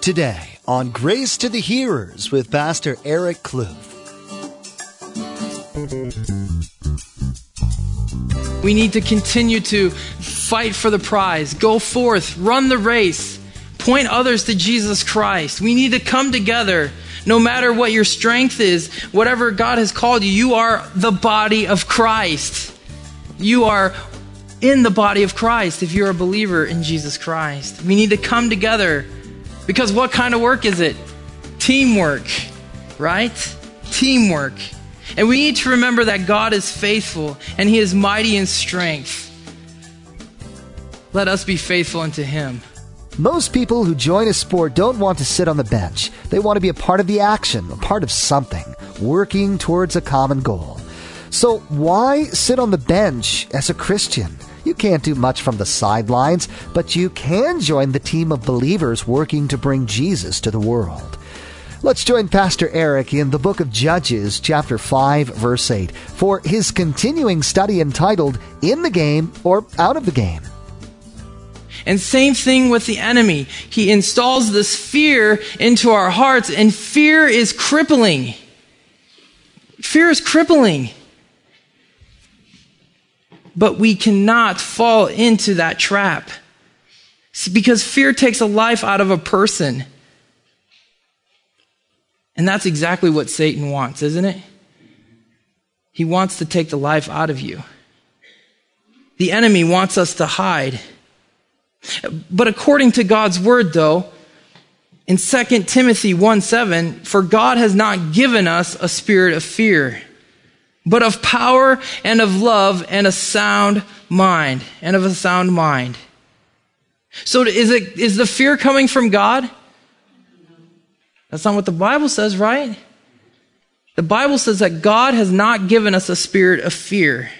Today on Grace to the Hearers with Pastor Eric Kluth. We need to continue to fight for the prize, go forth, run the race, point others to Jesus Christ. We need to come together. No matter what your strength is, whatever God has called you, you are the body of Christ. You are in the body of Christ if you're a believer in Jesus Christ. We need to come together because what kind of work is it? Teamwork, right? Teamwork. And we need to remember that God is faithful and He is mighty in strength. Let us be faithful unto Him. Most people who join a sport don't want to sit on the bench. They want to be a part of the action, a part of something, working towards a common goal. So why sit on the bench as a Christian? You can't do much from the sidelines, but you can join the team of believers working to bring Jesus to the world. Let's join Pastor Eric in the book of Judges, chapter 5, verse 8, for his continuing study entitled In the Game or Out of the Game. And same thing with the enemy. He installs this fear into our hearts, and fear is crippling. Fear is crippling. But we cannot fall into that trap. Because fear takes a life out of a person. And that's exactly what Satan wants, isn't it? He wants to take the life out of you. The enemy wants us to hide. But according to God's word, though, in 2 Timothy 1 7, for God has not given us a spirit of fear, but of power and of love and a sound mind, and of a sound mind. So is it, is the fear coming from God? That's not what the Bible says, right? The Bible says that God has not given us a spirit of fear,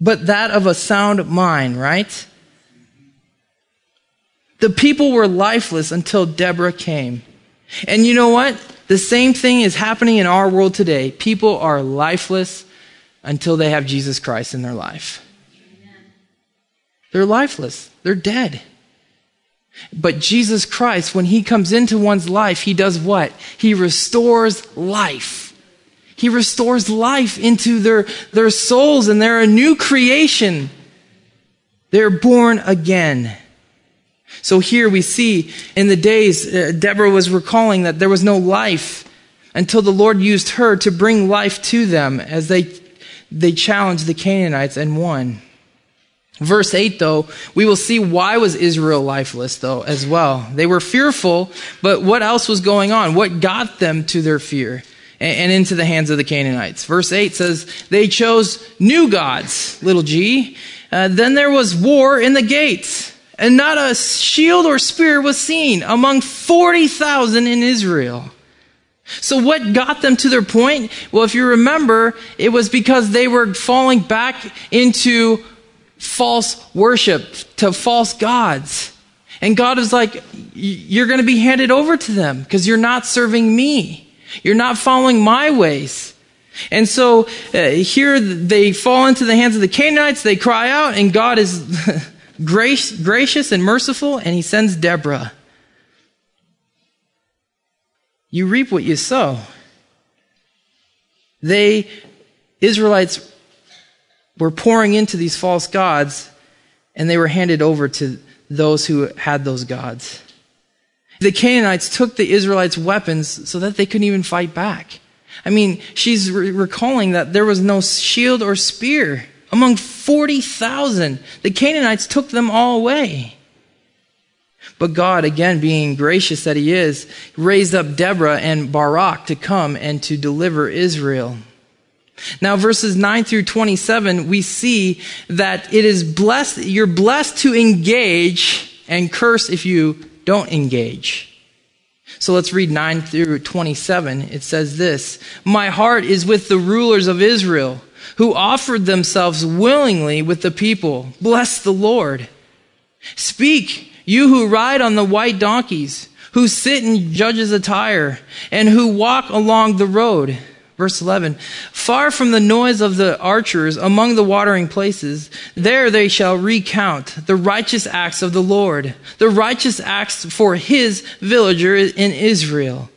but that of a sound mind, right? The people were lifeless until Deborah came. And you know what? The same thing is happening in our world today. People are lifeless until they have Jesus Christ in their life. They're lifeless. They're dead. But Jesus Christ, when he comes into one's life, he does what? He restores life. He restores life into their, their souls and they're a new creation. They're born again. So here we see in the days, uh, Deborah was recalling that there was no life until the Lord used her to bring life to them as they, they challenged the Canaanites and won. Verse 8 though, we will see why was Israel lifeless though as well. They were fearful, but what else was going on? What got them to their fear and, into the hands of the Canaanites? Verse 8 says, they chose new gods, little g. Uh, then there was war in the gates and not a shield or spear was seen among 40,000 in Israel. So what got them to their point? Well, if you remember, it was because they were falling back into false worship, to false gods. And God is like, you're going to be handed over to them because you're not serving me. You're not following my ways. And so uh, here they fall into the hands of the Canaanites. They cry out and God is grace, gracious and merciful, and he sends Deborah. You reap what you sow. They, Israelites, were pouring into these false gods, and they were handed over to those who had those gods. The Canaanites took the Israelites' weapons so that they couldn't even fight back. I mean, she's re- recalling that there was no shield or spear among 40,000. The Canaanites took them all away. But God, again, being gracious that He is, raised up Deborah and Barak to come and to deliver Israel. Now, verses 9 through 27, we see that it is blessed, you're blessed to engage and curse if you don't engage. So let's read 9 through 27. It says this My heart is with the rulers of Israel who offered themselves willingly with the people. Bless the Lord. Speak, you who ride on the white donkeys, who sit in judges' attire, and who walk along the road. Verse 11, far from the noise of the archers among the watering places, there they shall recount the righteous acts of the Lord, the righteous acts for his villager in Israel.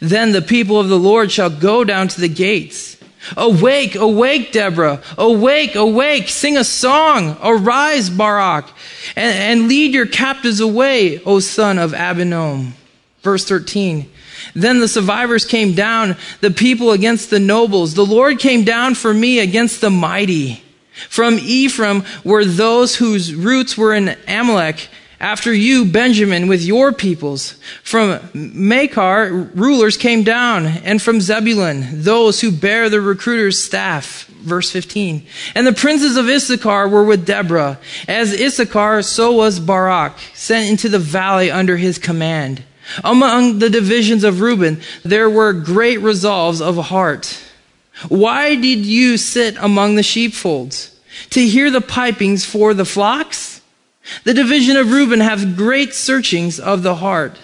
Then the people of the Lord shall go down to the gates. Awake, awake, Deborah. Awake, awake. Sing a song. Arise, Barak, and, and lead your captives away, O son of Abinoam. Verse 13. Then the survivors came down, the people against the nobles. The Lord came down for me against the mighty. From Ephraim were those whose roots were in Amalek. After you, Benjamin, with your peoples. From Machir, rulers came down, and from Zebulun, those who bear the recruiter's staff. Verse 15. And the princes of Issachar were with Deborah. As Issachar, so was Barak, sent into the valley under his command. Among the divisions of Reuben, there were great resolves of heart. Why did you sit among the sheepfolds? To hear the pipings for the flocks? The division of Reuben have great searchings of the heart.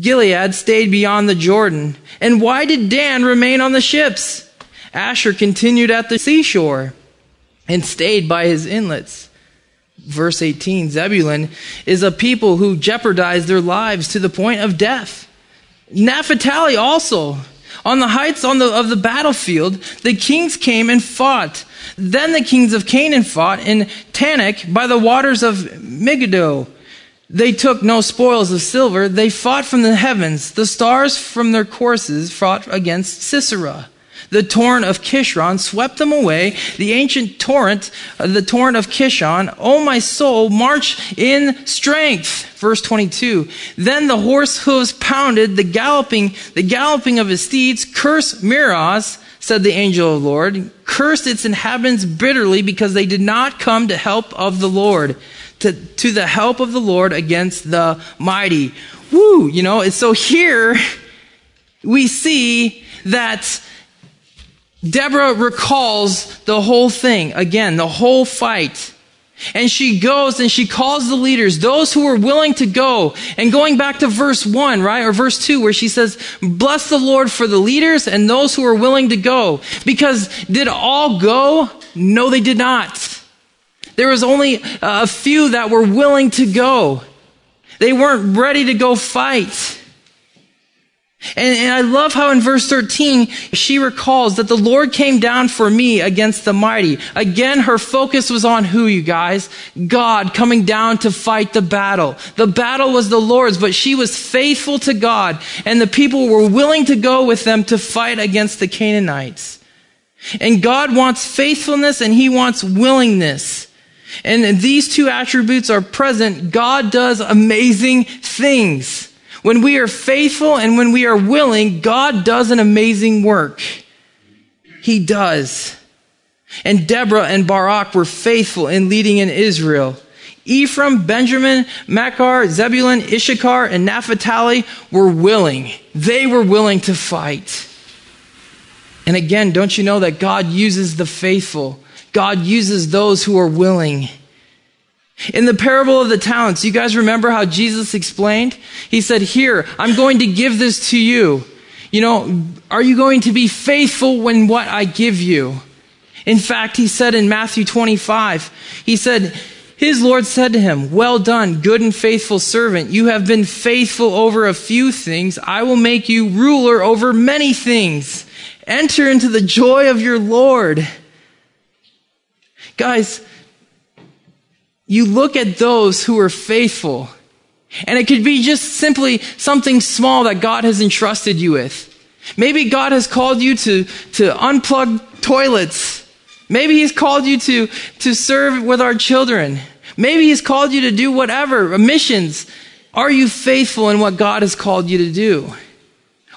Gilead stayed beyond the Jordan. And why did Dan remain on the ships? Asher continued at the seashore and stayed by his inlets. Verse 18 Zebulun is a people who jeopardized their lives to the point of death. Naphtali also. On the heights on the, of the battlefield, the kings came and fought. Then the kings of Canaan fought in Taanach by the waters of Megiddo. They took no spoils of silver. They fought from the heavens. The stars from their courses fought against Sisera. The torrent of Kishon swept them away. The ancient torrent, uh, the torrent of Kishon, O my soul, march in strength. Verse 22. Then the horse hooves pounded, the galloping, the galloping of his steeds. Curse Meroz, said the angel of the Lord. Cursed its inhabitants bitterly because they did not come to help of the Lord, to, to the help of the Lord against the mighty. Woo! You know, so here we see that Deborah recalls the whole thing again, the whole fight. And she goes and she calls the leaders, those who are willing to go. And going back to verse 1, right, or verse 2, where she says, Bless the Lord for the leaders and those who are willing to go. Because did all go? No, they did not. There was only a few that were willing to go. They weren't ready to go fight. And, and, I love how in verse 13, she recalls that the Lord came down for me against the mighty. Again, her focus was on who, you guys? God coming down to fight the battle. The battle was the Lord's, but she was faithful to God, and the people were willing to go with them to fight against the Canaanites. And God wants faithfulness and He wants willingness. And these two attributes are present. God does amazing things. When we are faithful and when we are willing, God does an amazing work. He does. And Deborah and Barak were faithful in leading in Israel. Ephraim, Benjamin, Machir, Zebulun, Issachar, and Naphtali were willing. They were willing to fight. And again, don't you know that God uses the faithful? God uses those who are willing. In the parable of the talents, you guys remember how Jesus explained? He said, Here, I'm going to give this to you. You know, are you going to be faithful when what I give you? In fact, he said in Matthew 25, he said, his Lord said to him, Well done, good and faithful servant. You have been faithful over a few things. I will make you ruler over many things. Enter into the joy of your Lord. Guys, you look at those who are faithful, and it could be just simply something small that God has entrusted you with. Maybe God has called you to, to unplug toilets. Maybe He's called you to, to serve with our children. Maybe He's called you to do whatever, missions. Are you faithful in what God has called you to do?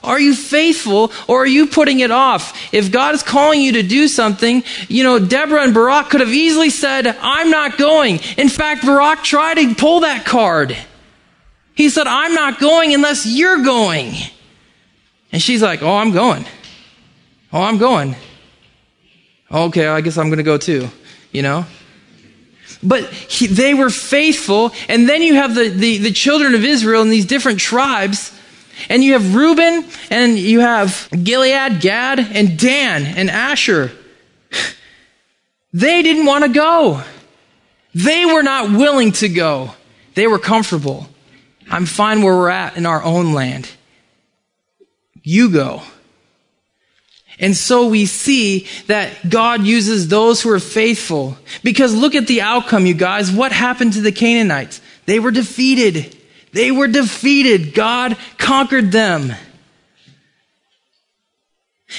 Are you faithful or are you putting it off? If God is calling you to do something, you know, Deborah and Barak could have easily said, I'm not going. In fact, Barak tried to pull that card. He said, I'm not going unless you're going. And she's like, Oh, I'm going. Oh, I'm going. Okay, I guess I'm going to go too, you know? But he, they were faithful. And then you have the, the, the children of Israel and these different tribes And you have Reuben, and you have Gilead, Gad, and Dan, and Asher. They didn't want to go. They were not willing to go. They were comfortable. I'm fine where we're at in our own land. You go. And so we see that God uses those who are faithful. Because look at the outcome, you guys. What happened to the Canaanites? They were defeated. They were defeated. God conquered them.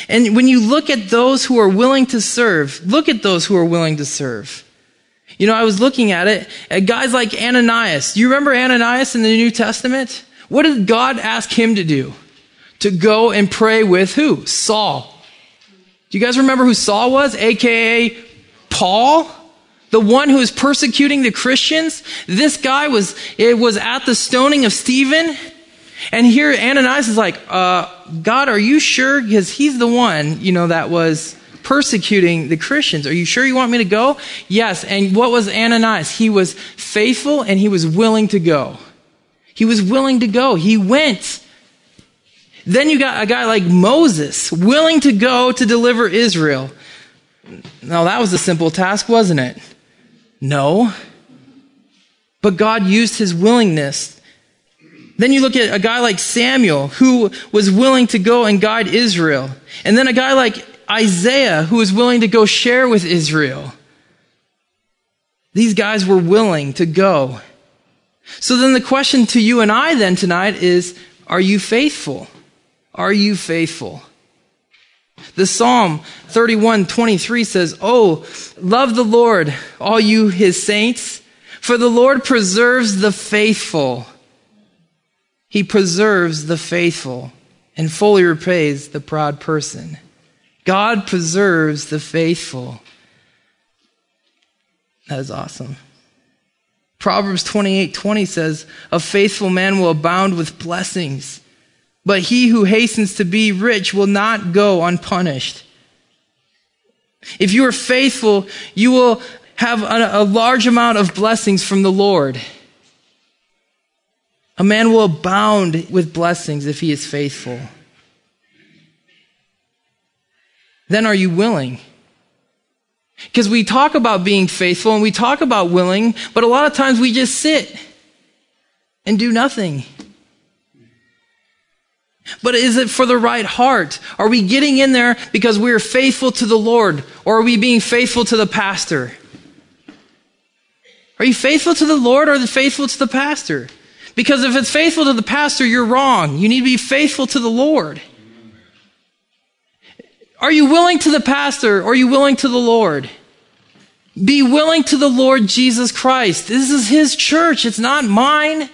And when you look at those who are willing to serve, look at those who are willing to serve. You know, I was looking at it at guys like Ananias. You remember Ananias in the New Testament? What did God ask him to do? To go and pray with who? Saul. Do you guys remember who Saul was? AKA Paul? The one who was persecuting the Christians? This guy was, it was at the stoning of Stephen. And here Ananias is like, uh, God, are you sure? Because he's the one, you know, that was persecuting the Christians. Are you sure you want me to go? Yes. And what was Ananias? He was faithful and he was willing to go. He was willing to go. He went. Then you got a guy like Moses, willing to go to deliver Israel. Now that was a simple task, wasn't it? No. But God used his willingness. Then you look at a guy like Samuel, who was willing to go and guide Israel. And then a guy like Isaiah, who was willing to go share with Israel. These guys were willing to go. So then the question to you and I then tonight is, are you faithful? Are you faithful? The Psalm 31, 23 says, Oh, love the Lord, all you his saints, for the Lord preserves the faithful. He preserves the faithful and fully repays the proud person. God preserves the faithful. That is awesome. Proverbs 28 20 says, A faithful man will abound with blessings, but he who hastens to be rich will not go unpunished. If you are faithful, you will have a, a large amount of blessings from the Lord. A man will abound with blessings if he is faithful. then are you willing? Because we talk about being faithful and we talk about willing, but a lot of times we just sit and do nothing. But is it for the right heart? Are we getting in there because we are faithful to the Lord? Or are we being faithful to the pastor? Are you faithful to the Lord or faithful to the pastor? Because if it's faithful to the pastor, you're wrong. You need to be faithful to the Lord. Are you willing to the pastor or are you willing to the Lord? Be willing to the Lord Jesus Christ. This is His church. It's not mine.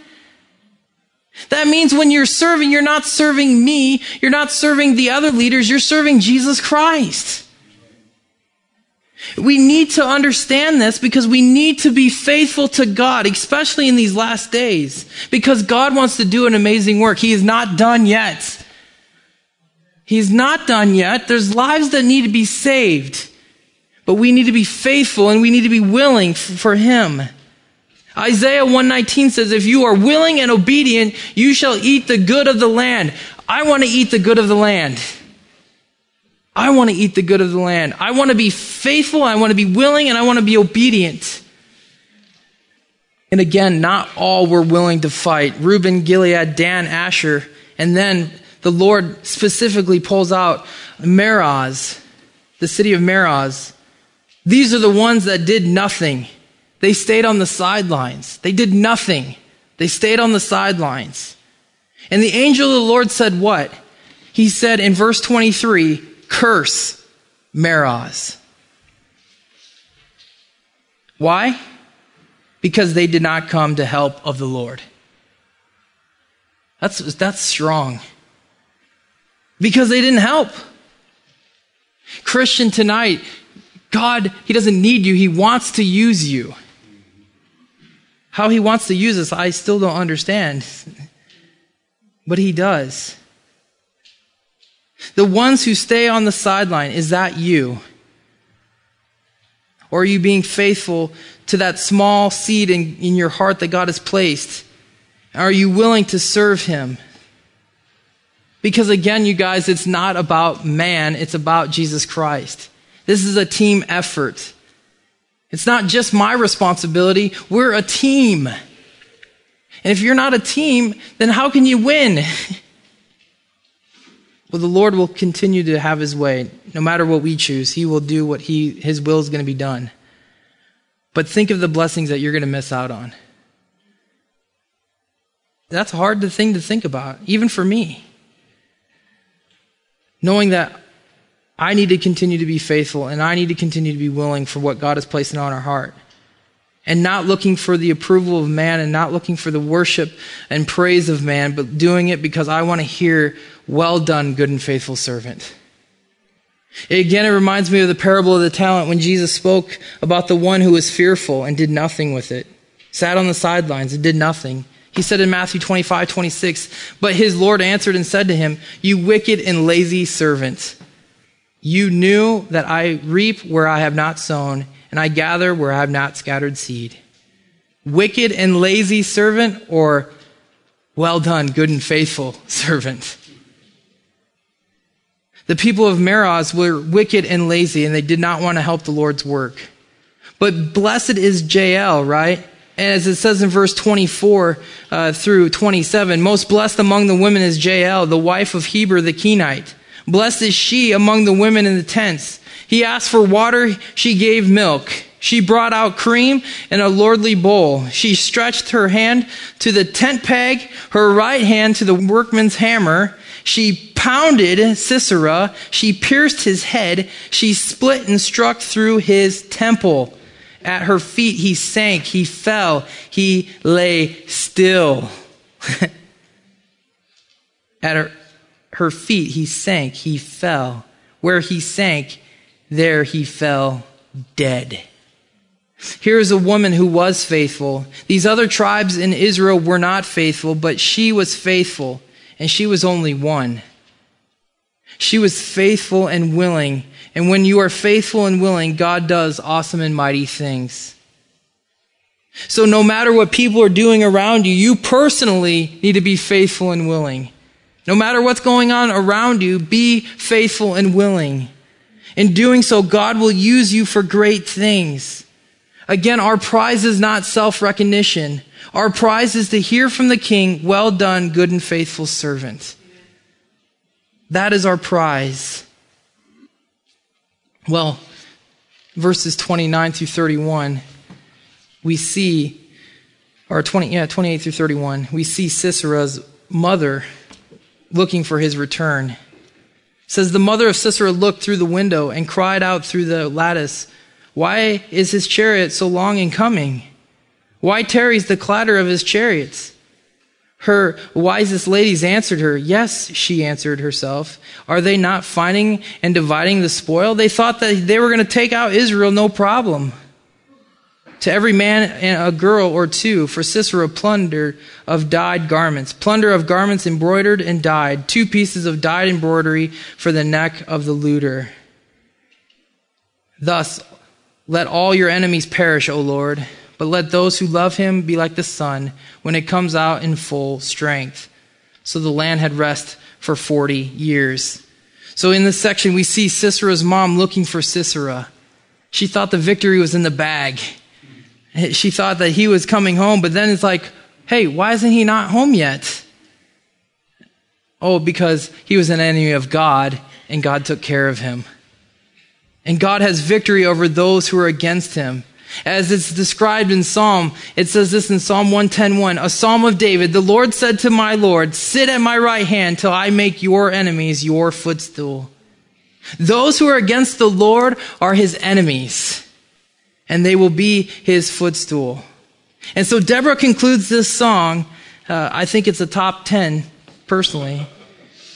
That means when you're serving, you're not serving me. You're not serving the other leaders. You're serving Jesus Christ. We need to understand this because we need to be faithful to God, especially in these last days, because God wants to do an amazing work. He is not done yet. He's not done yet. There's lives that need to be saved. But we need to be faithful and we need to be willing for him. Isaiah 119 says, if you are willing and obedient, you shall eat the good of the land. I want to eat the good of the land. I want to eat the good of the land. I want to be faithful. I want to be willing and I want to be obedient. And again, not all were willing to fight. Reuben, Gilead, Dan, Asher, and then the Lord specifically pulls out Meroz, the city of Meroz. These are the ones that did nothing. They stayed on the sidelines. They did nothing. They stayed on the sidelines. And the angel of the Lord said what? He said in verse 23, curse Meroz. Why? Because they did not come to help of the Lord. That's, that's strong because they didn't help. Christian, tonight, God, He doesn't need you, He wants to use you. How He wants to use us, I still don't understand. But He does. The ones who stay on the sideline, is that you? Or are you being faithful to that small seed in, in your heart that God has placed? Are you willing to serve Him? Because again, you guys, it's not about man, it's about Jesus Christ. This is a team effort. It's not just my responsibility, we're a team. And if you're not a team, then how can you win? well, the Lord will continue to have his way. No matter what we choose, he will do what he, his will is going to be done. But think of the blessings that you're going to miss out on. That's a hard thing to think about, even for me. Knowing that I need to continue to be faithful and I need to continue to be willing for what God is placing on our heart. And not looking for the approval of man and not looking for the worship and praise of man, but doing it because I want to hear, well done, good and faithful servant. Again, it reminds me of the parable of the talent when Jesus spoke about the one who was fearful and did nothing with it, sat on the sidelines and did nothing. He said in Matthew 25, 26, But his Lord answered and said to him, You wicked and lazy servant. You knew that I reap where I have not sown, and I gather where I have not scattered seed. Wicked and lazy servant, or well done, good and faithful servant. The people of Meroz were wicked and lazy, and they did not want to help the Lord's work. But blessed is Jael, right? And as it says in verse 24 uh, through 27, most blessed among the women is Jael, the wife of Heber the Kenite. Blessed is she among the women in the tents. He asked for water, she gave milk. She brought out cream in a lordly bowl. She stretched her hand to the tent peg, her right hand to the workman's hammer. She pounded Sisera. She pierced his head. She split and struck through his temple. At her feet he sank. He fell. He lay still. At her, her feet he sank, he fell. Where he sank, there he fell dead. Here is a woman who was faithful. These other tribes in Israel were not faithful, but she was faithful, and she was only one. She was faithful and willing, and when you are faithful and willing, God does awesome and mighty things. So no matter what people are doing around you, you personally need to be faithful and willing. No matter what's going on around you, be faithful and willing. In doing so, God will use you for great things. Again, our prize is not self-recognition. Our prize is to hear from the King, well done, good and faithful servant. That is our prize. Well, verses 29 through 31, we see, or 20, yeah, 28 through 31, we see Sisera's mother looking for his return. It says the mother of Sisera looked through the window and cried out through the lattice, Why is his chariot so long in coming? Why tarries the clatter of his chariots? Her wisest ladies answered her, Yes, she answered herself. Are they not finding and dividing the spoil? They thought that they were going to take out Israel no problem to every man and a girl or two for Sisera plunder of dyed garments, plunder of garments embroidered and dyed, two pieces of dyed embroidery for the neck of the looter. Thus, let all your enemies perish, O Lord, but let those who love him be like the sun when it comes out in full strength. So the land had rest for 40 years. So in this section, we see Sisera's mom looking for Sisera. She thought the victory was in the bag she thought that he was coming home, but then it's like, hey, why isn't he not home yet? Oh, because he was an enemy of God and God took care of him. And God has victory over those who are against him. As it's described in Psalm, it says this in Psalm 110:1, a psalm of David, the Lord said to my Lord, sit at my right hand till I make your enemies your footstool. Those who are against the Lord are his enemies and they will be his footstool. And so Deborah concludes this song. Uh, I think it's a top 10, personally,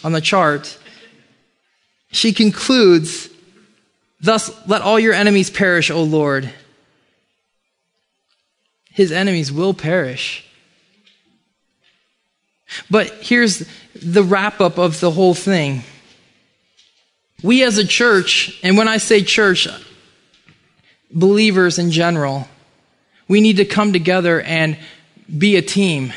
on the chart. She concludes, Thus let all your enemies perish, O Lord. His enemies will perish. But here's the wrap up of the whole thing. We as a church, and when I say church, believers in general, we need to come together and be a team.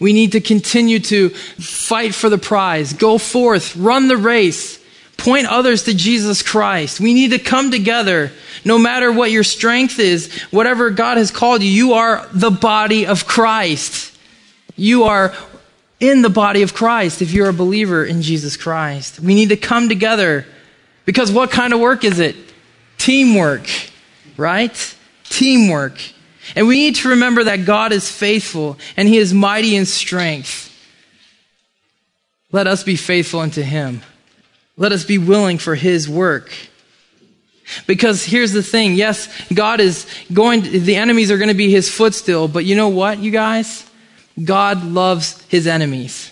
We need to continue to fight for the prize, go forth, run the race, point others to Jesus Christ. We need to come together. No matter what your strength is, whatever God has called you, you are the body of Christ. You are in the body of Christ if you're a believer in Jesus Christ. We need to come together because what kind of work is it? Teamwork, right? Teamwork. And we need to remember that God is faithful and He is mighty in strength. Let us be faithful unto Him. Let us be willing for His work. Because here's the thing yes, God is going, the enemies are going to be His footstool, but you know what, you guys? God loves His enemies.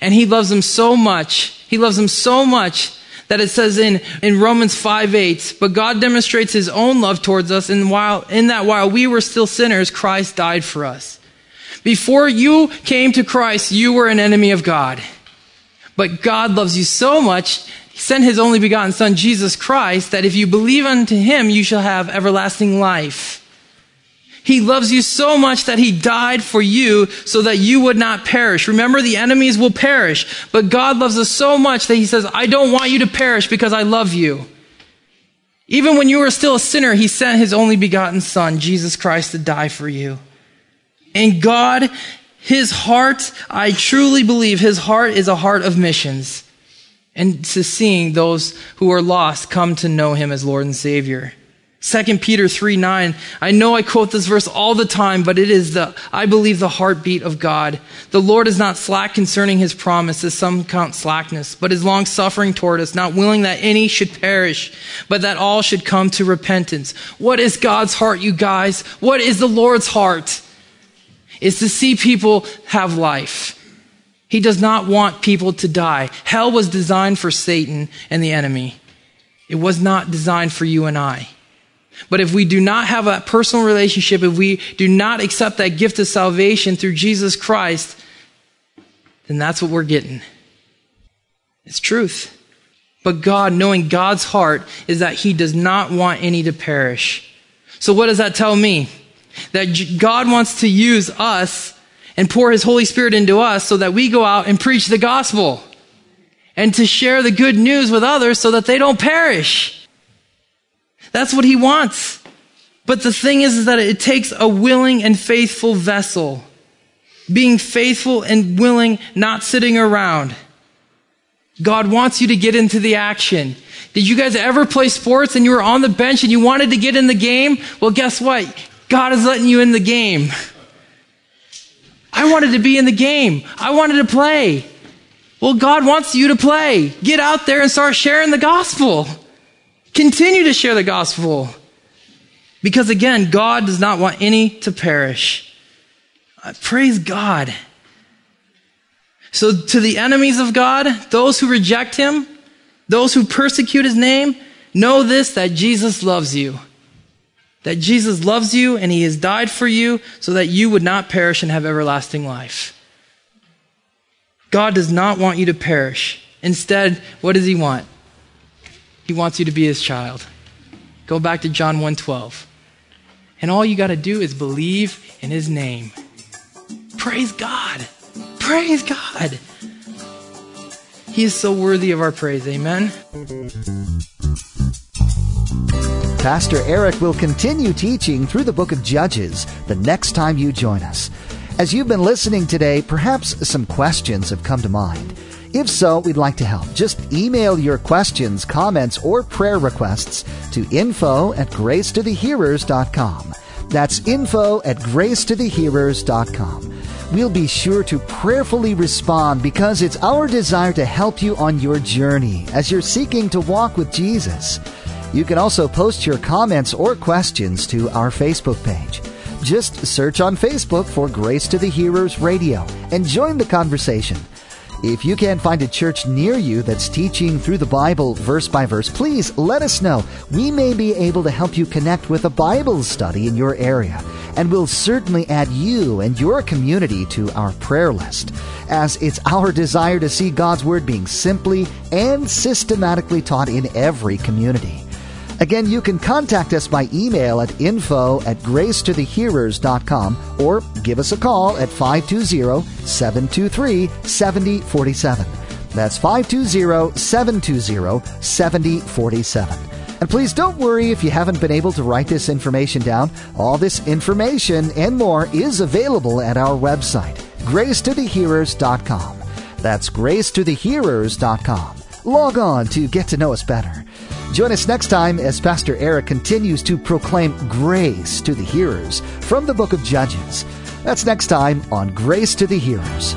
And He loves them so much, He loves them so much that it says in, in Romans 5 8, but God demonstrates his own love towards us, and while, in that while we were still sinners, Christ died for us. Before you came to Christ, you were an enemy of God. But God loves you so much, He sent His only begotten Son, Jesus Christ, that if you believe unto Him, you shall have everlasting life. He loves you so much that he died for you so that you would not perish. Remember, the enemies will perish, but God loves us so much that he says, I don't want you to perish because I love you. Even when you were still a sinner, he sent his only begotten son, Jesus Christ, to die for you. And God, his heart, I truly believe his heart is a heart of missions and to seeing those who are lost come to know him as Lord and Savior. 2 Peter 3 9. I know I quote this verse all the time, but it is the, I believe, the heartbeat of God. The Lord is not slack concerning his promise, as some count slackness, but is long suffering toward us, not willing that any should perish, but that all should come to repentance. What is God's heart, you guys? What is the Lord's heart? Is to see people have life. He does not want people to die. Hell was designed for Satan and the enemy. It was not designed for you and I. But if we do not have a personal relationship, if we do not accept that gift of salvation through Jesus Christ, then that's what we're getting. It's truth. But God, knowing God's heart, is that He does not want any to perish. So what does that tell me? That God wants to use us and pour His Holy Spirit into us so that we go out and preach the gospel and to share the good news with others so that they don't perish. That's what he wants. But the thing is, is that it takes a willing and faithful vessel. Being faithful and willing, not sitting around. God wants you to get into the action. Did you guys ever play sports and you were on the bench and you wanted to get in the game? Well, guess what? God is letting you in the game. I wanted to be in the game. I wanted to play. Well, God wants you to play. Get out there and start sharing the gospel. Continue to share the gospel. Because again, God does not want any to perish. Uh, praise God. So, to the enemies of God, those who reject Him, those who persecute His name, know this that Jesus loves you. That Jesus loves you and He has died for you so that you would not perish and have everlasting life. God does not want you to perish. Instead, what does He want? He wants you to be his child. Go back to John 1:12. And all you got to do is believe in his name. Praise God. Praise God. He is so worthy of our praise. Amen. Pastor Eric will continue teaching through the book of Judges the next time you join us. As you've been listening today, perhaps some questions have come to mind. If so, we'd like to help. Just email your questions, comments, or prayer requests to info at gracetothehearers.com. That's info at gracetothehearers.com. We'll be sure to prayerfully respond because it's our desire to help you on your journey as you're seeking to walk with Jesus. You can also post your comments or questions to our Facebook page. Just search on Facebook for Grace to the Hearers Radio and join the conversation. If you can't find a church near you that's teaching through the Bible verse by verse, please let us know. We may be able to help you connect with a Bible study in your area, and we'll certainly add you and your community to our prayer list, as it's our desire to see God's Word being simply and systematically taught in every community. Again, you can contact us by email at info at grace to the gracetothehearers.com or give us a call at 520-723-7047. That's 520-720-7047. And please don't worry if you haven't been able to write this information down. All this information and more is available at our website, grace to the gracetothehearers.com. That's grace to the gracetothehearers.com. Log on to get to know us better. Join us next time as Pastor Eric continues to proclaim grace to the hearers from the book of Judges. That's next time on Grace to the Hearers.